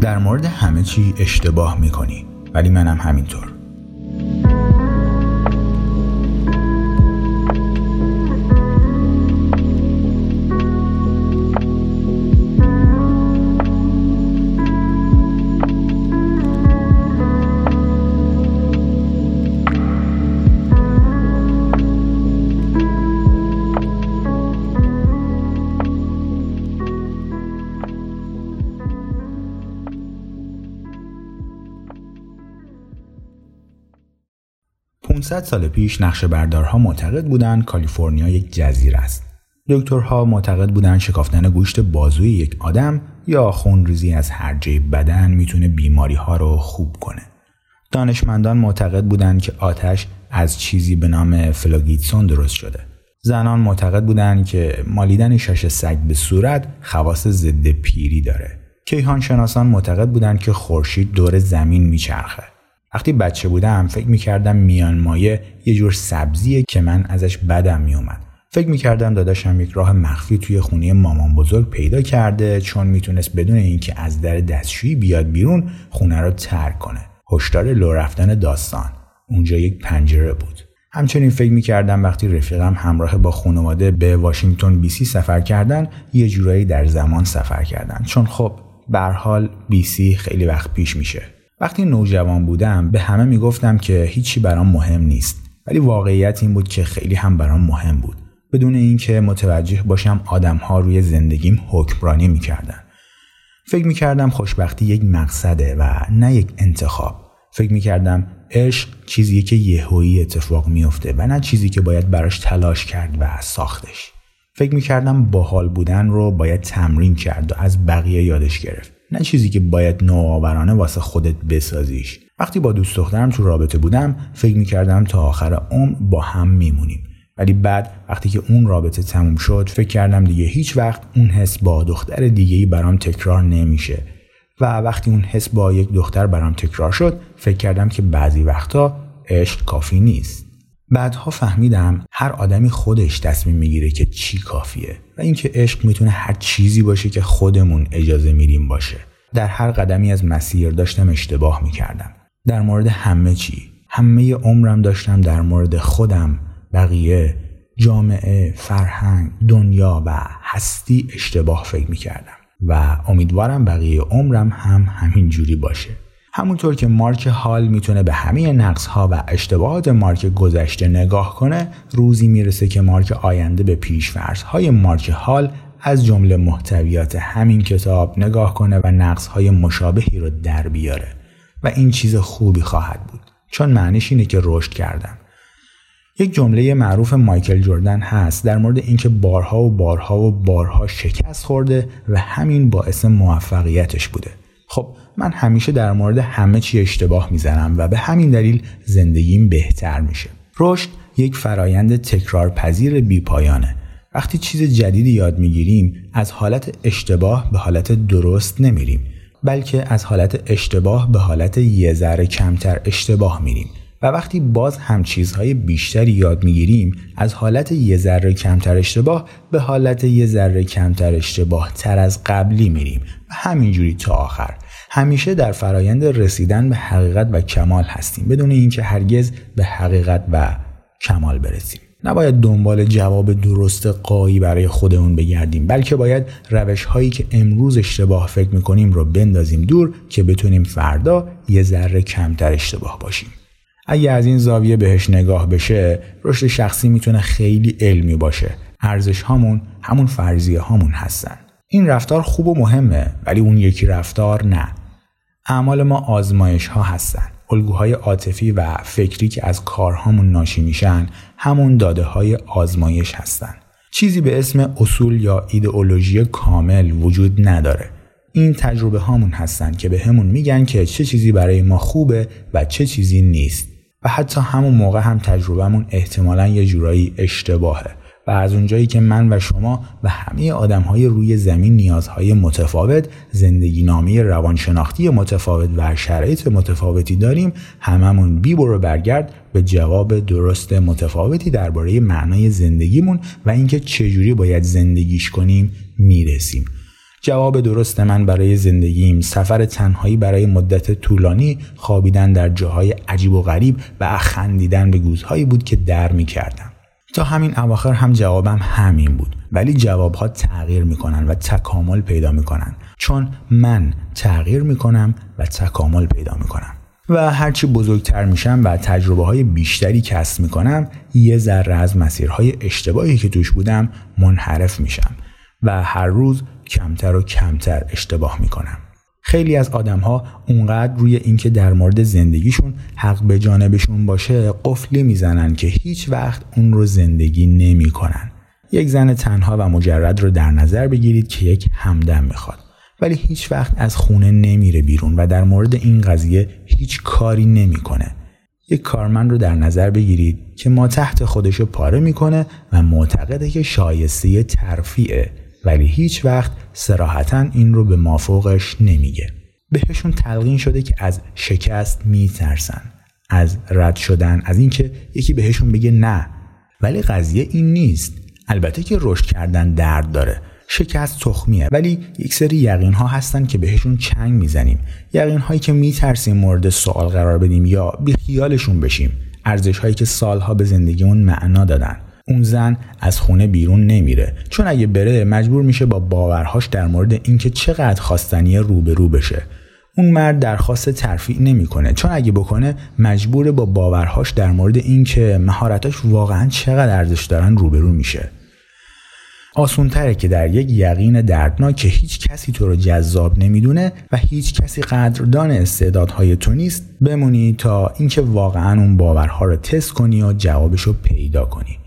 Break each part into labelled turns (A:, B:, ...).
A: در مورد همه چی اشتباه می‌کنی ولی منم همینطور. 500 سال پیش نقشه بردارها معتقد بودند کالیفرنیا یک جزیره است. دکترها معتقد بودند شکافتن گوشت بازوی یک آدم یا خونریزی از هر جای بدن می‌تونه بیماری ها رو خوب کنه. دانشمندان معتقد بودند که آتش از چیزی به نام فلاگیتسون درست شده. زنان معتقد بودند که مالیدن شاش سگ به صورت خواص ضد پیری داره. کیهان شناسان معتقد بودند که خورشید دور زمین میچرخه. وقتی بچه بودم فکر می‌کردم میان مایه یه جور سبزیه که من ازش بدم میومد. فکر می‌کردم داداشم یک راه مخفی توی خونه مامان بزرگ پیدا کرده چون می‌تونست بدون اینکه از در دستشویی بیاد بیرون خونه رو ترک کنه. هشدار لو رفتن داستان. اونجا یک پنجره بود. همچنین فکر می‌کردم وقتی رفیقم همراه با خانواده به واشنگتن بی سی سفر کردن یه جورایی در زمان سفر کردن چون خب به حال بی سی خیلی وقت پیش میشه وقتی نوجوان بودم به همه می‌گفتم که هیچی برام مهم نیست. ولی واقعیت این بود که خیلی هم برام مهم بود. بدون اینکه متوجه باشم آدمها روی زندگیم حکمرانی می‌کردن. فکر می‌کردم خوشبختی یک مقصده و نه یک انتخاب. فکر می‌کردم عشق چیزیه که یهویی اتفاق میفته و نه چیزی که باید براش تلاش کرد و ساختش. فکر می‌کردم باحال بودن رو باید تمرین کرد و از بقیه یادش گرفت. نه چیزی که باید نوآورانه واسه خودت بسازیش. وقتی با دوست دخترم تو رابطه بودم فکر می‌کردم تا آخر عمر با هم میمونیم. ولی بعد وقتی که اون رابطه تموم شد فکر کردم دیگه هیچ وقت اون حس با دختر دیگه ای برام تکرار نمیشه. و وقتی اون حس با یک دختر برام تکرار شد فکر کردم که بعضی وقتا عشق کافی نیست. بعدها فهمیدم هر آدمی خودش تصمیم می‌گیره که چی کافیه و اینکه عشق می‌تونه هر چیزی باشه که خودمون اجازه میریم باشه. در هر قدمی از مسیر داشتم اشتباه می‌کردم. در مورد همه چی. همه عمرم داشتم در مورد خودم. بقیه جامعه فرهنگ دنیا و هستی اشتباه فکر می‌کردم. و امیدوارم بقیه عمرم هم همین جوری باشه. همونطور که مارک حال می‌تونه به همه نقص ها و اشتباهات مارک گذشته نگاه کنه روزی می‌رسه که مارک آینده به پیشفرض های مارک حال از جمله محتویات همین کتاب نگاه کنه و نقص های مشابهی رو در بیاره. و این چیز خوبی خواهد بود چون معنیش اینه که رشد کردم یک جمله معروف مایکل جردن هست در مورد اینکه بارها و بارها و بارها شکست خورده و همین باعث موفقیتش بوده. خب من همیشه در مورد همه چی اشتباه می‌زنم و به همین دلیل زندگیم بهتر میشه. رشد یک فرایند تکرار پذیر بی پایانه وقتی چیز جدیدی یاد می‌گیریم از حالت اشتباه به حالت درست نمیریم بلکه از حالت اشتباه به حالت یه ذره کمتر اشتباه میریم. و وقتی باز هم چیزهای بیشتری یاد می‌گیریم از حالت یه ذره کمتر اشتباه به حالت یه ذره کمتر اشتباه تر از قبلی میریم و همینجوری تا آخر. همیشه در فرایند رسیدن به حقیقت و کمال هستیم بدون اینکه هرگز به حقیقت و کمال برسیم. نباید دنبال جواب درست قایی برای خودمون بگردیم بلکه باید روش هایی که امروز اشتباه فکر می‌کنیم رو بندازیم دور که بتونیم فردا یه ذره کمتر اشتباه باشیم. اگه از این زاویه بهش نگاه بشه رشد شخصی می‌تونه خیلی علمی باشه. ارزش هامون همون فرضیه هامون هستن. این رفتار خوب و مهمه ولی اون یکی رفتار نه. اعمال ما آزمایش ها هستن. الگوهای عاطفی و فکری که از کارهامون ناشی میشن همون داده های آزمایش هستن. چیزی به اسم اصول یا ایدئولوژی کامل وجود نداره. این تجربه هامون هستن که به همون میگن که چه چیزی برای ما خوبه و چه چیزی نیست. و حتی همون موقع هم تجربهمون احتمالا یه جورایی اشتباهه. و از اونجایی که من و شما و همه آدم های روی زمین نیازهای متفاوت زندگی نامی روانشناختی متفاوت و شرایط متفاوتی داریم هممون بی برو برگرد به جواب درست متفاوتی درباره معنای زندگیمون و اینکه چجوری باید زندگیش کنیم می‌رسیم. جواب درست من برای زندگیم. سفر تنهایی برای مدت طولانی خوابیدن در جاهای عجیب و غریب و خندیدن به گوزهایی بود که در می کردم. تا همین اواخر هم جوابم همین بود. ولی جوابها تغییر می‌کنن و تکامل پیدا می‌کنن. چون من تغییر می‌کنم و تکامل پیدا می‌کنم. و هرچی بزرگتر میشم و تجربه های بیشتری کسب می‌کنم یه ذره از مسیرهای اشتباهی که توش بودم منحرف میشم. و هر روز کمتر و کمتر اشتباه می‌کنم خیلی از آدم ها اونقدر روی اینکه در مورد زندگیشون حق به جانبشون باشه قفلی می‌زنن که هیچ وقت اون رو زندگی نمی‌کنن. یک زن تنها و مجرد رو در نظر بگیرید که یک همدم می‌خواد. ولی هیچ وقت از خونه نمیره بیرون و در مورد این قضیه هیچ کاری نمی‌کنه. یک کارمند رو در نظر بگیرید که ما تحت خودشو پاره می‌کنه و معتقده که شایسته ترفیعه ولی هیچ وقت سراحتا این رو به مافوقش نمیگه. بهشون تلقین شده که از شکست میترسن. از رد شدن از اینکه یکی بهشون بگه نه. ولی قضیه این نیست. البته که رشد کردن درد داره. شکست تخمیه. ولی یک سری یقین ها هستن که بهشون چنگ می‌زنیم. یقین هایی که میترسیم مورد سوال قرار بدیم یا بی خیالشون بشیم. ارزش هایی که سالها به زندگیمون معنا دادن. اون زن از خونه بیرون نمیره. چون اگه بره مجبور میشه با باورهاش در مورد اینکه چقدر خواستنی روبرو بشه. اون مرد درخواست ترفیع نمی‌کنه. چون اگه بکنه مجبور با باورهاش در مورد اینکه مهارتاش واقعا چقدر ارزش دارن روبرو میشه. آسونتره که در یک یقین دردناک که هیچ کسی تو رو جذاب نمی‌دونه و هیچ کسی قدردان استعدادهای تو نیست بمونی تا اینکه واقعا اون باورها رو تست کنی و جوابش رو پیدا کنی.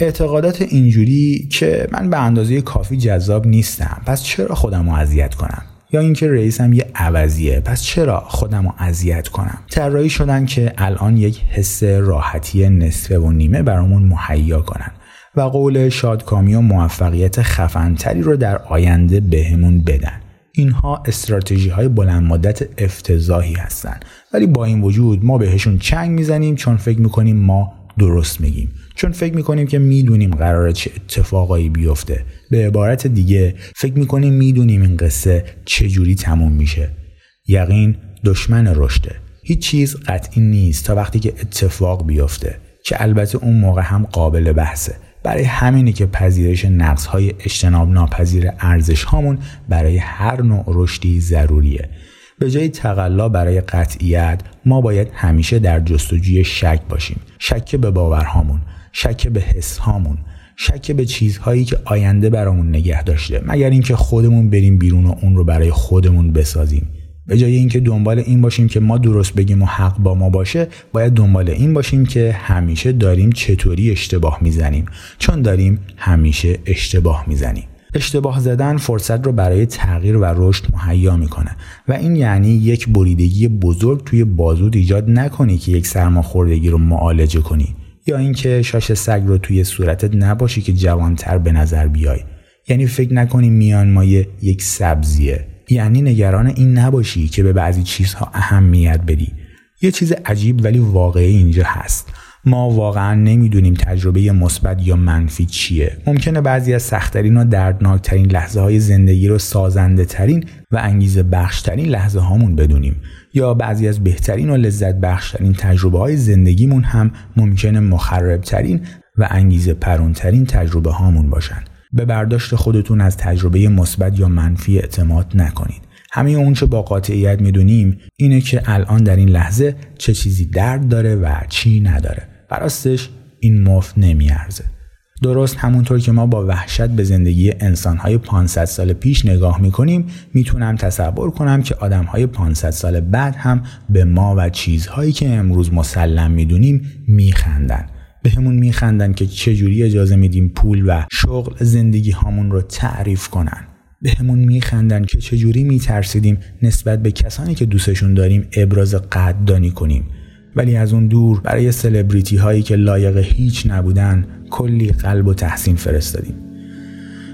A: اعتقادات اینجوری که من به اندازه کافی جذاب نیستم. پس چرا خودم رو اذیت کنم؟ یا اینکه رئیسم یه عوضیه. پس چرا خودم رو اذیت کنم؟ طراحی شدن که الان یک حس راحتی نصفه و نیمه برامون مهیا کنن و قول شادکامی و موفقیت خفنتری رو در آینده بهمون بدن. اینها استراتژی های بلند مدت افتضاحی هستن. ولی با این وجود ما بهشون چنگ می‌زنیم چون فکر می‌کنیم ما درست میگیم. چون فکر می‌کنیم که می‌دونیم قراره چه اتفاقایی بیفته. به عبارت دیگه فکر می‌کنیم می‌دونیم این قصه چجوری تموم میشه. یقین دشمن رشده. هیچ چیز قطعی نیست تا وقتی که اتفاق بیفته که البته اون موقع هم قابل بحثه. برای همینه که پذیرش نقص های اجتناب ناپذیر ارزش هامون برای هر نوع رشدی ضروریه. به جای تقلا برای قطعیت ما باید همیشه در جستجوی شک باشیم. شک به باورهامون شک به حس هامون شک به چیزهایی که آینده برامون نگه داشته. مگر اینکه خودمون بریم بیرون و اون رو برای خودمون بسازیم. به جای اینکه دنبال این باشیم که ما درست بگیم و حق با ما باشه باید دنبال این باشیم که همیشه داریم چطوری اشتباه می‌زنیم. چون داریم همیشه اشتباه می‌زنیم. اشتباه زدن فرصت رو برای تغییر و رشد مهیا می‌کنه. و این یعنی یک بریدگی بزرگ توی بازود ایجاد نکنی که یک سرماخوردگی رو معالجه کنی. یا اینکه شاش سگ رو توی صورتت نباشی که جوانتر به نظر بیای. یعنی فکر نکنی میان مایه یک سبزیه. یعنی نگران این نباشی که به بعضی چیزها اهمیت بدی. یه چیز عجیب ولی واقعی اینجا هست. ما واقعا نمی‌دونیم تجربه مثبت یا منفی چیه. ممکنه بعضی از سختترین و دردناکترین لحظه های زندگی رو سازنده ترین و انگیزه بخشترین لحظه هامون بدونیم. یا بعضی از بهترین و لذت بخشترین تجربه های زندگیمون هم ممکنه مخربترین و انگیزه پرونترین تجربه هامون باشن. به برداشت خودتون از تجربه مثبت یا منفی اعتماد نکنید. همه اون چه با قاطعیت می‌دونیم اینه که الان در این لحظه چه چیزی درد داره و چی نداره. براستش این مفت نمیارزه. درست همونطور که ما با وحشت به زندگی انسانهای 500 سال پیش نگاه می‌کنیم می‌تونم تصور کنم که آدمهای 500 سال بعد هم به ما و چیزهایی که امروز مسلم می‌دونیم میخندن. به همون میخندن که چجوری اجازه میدیم پول و شغل زندگی هامون رو تعریف کنن. به همون میخندن که چجوری میترسیدیم نسبت به کسانی که دوستشون داریم ابراز قدردانی کنیم. ولی از اون دور برای سلبریتی هایی که لایق هیچ نبودن کلی قلب و تحسین فرستادیم.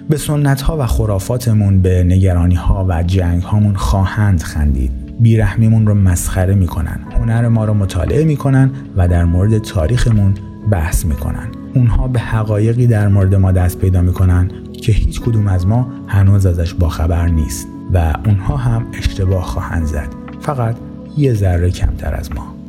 A: به سنت ها و خرافاتمون به نگرانی ها و جنگ هامون خواهند خندید. بیرحمیمون رو مسخره می‌کنن هنر ما رو مطالعه می‌کنن و در مورد تاریخمون بحث می‌کنن. اونها به حقایقی در مورد ما دست پیدا می‌کنن که هیچ کدوم از ما هنوز ازش باخبر نیست و اونها هم اشتباه خواهند زد. فقط یه ذره کمتر از ما.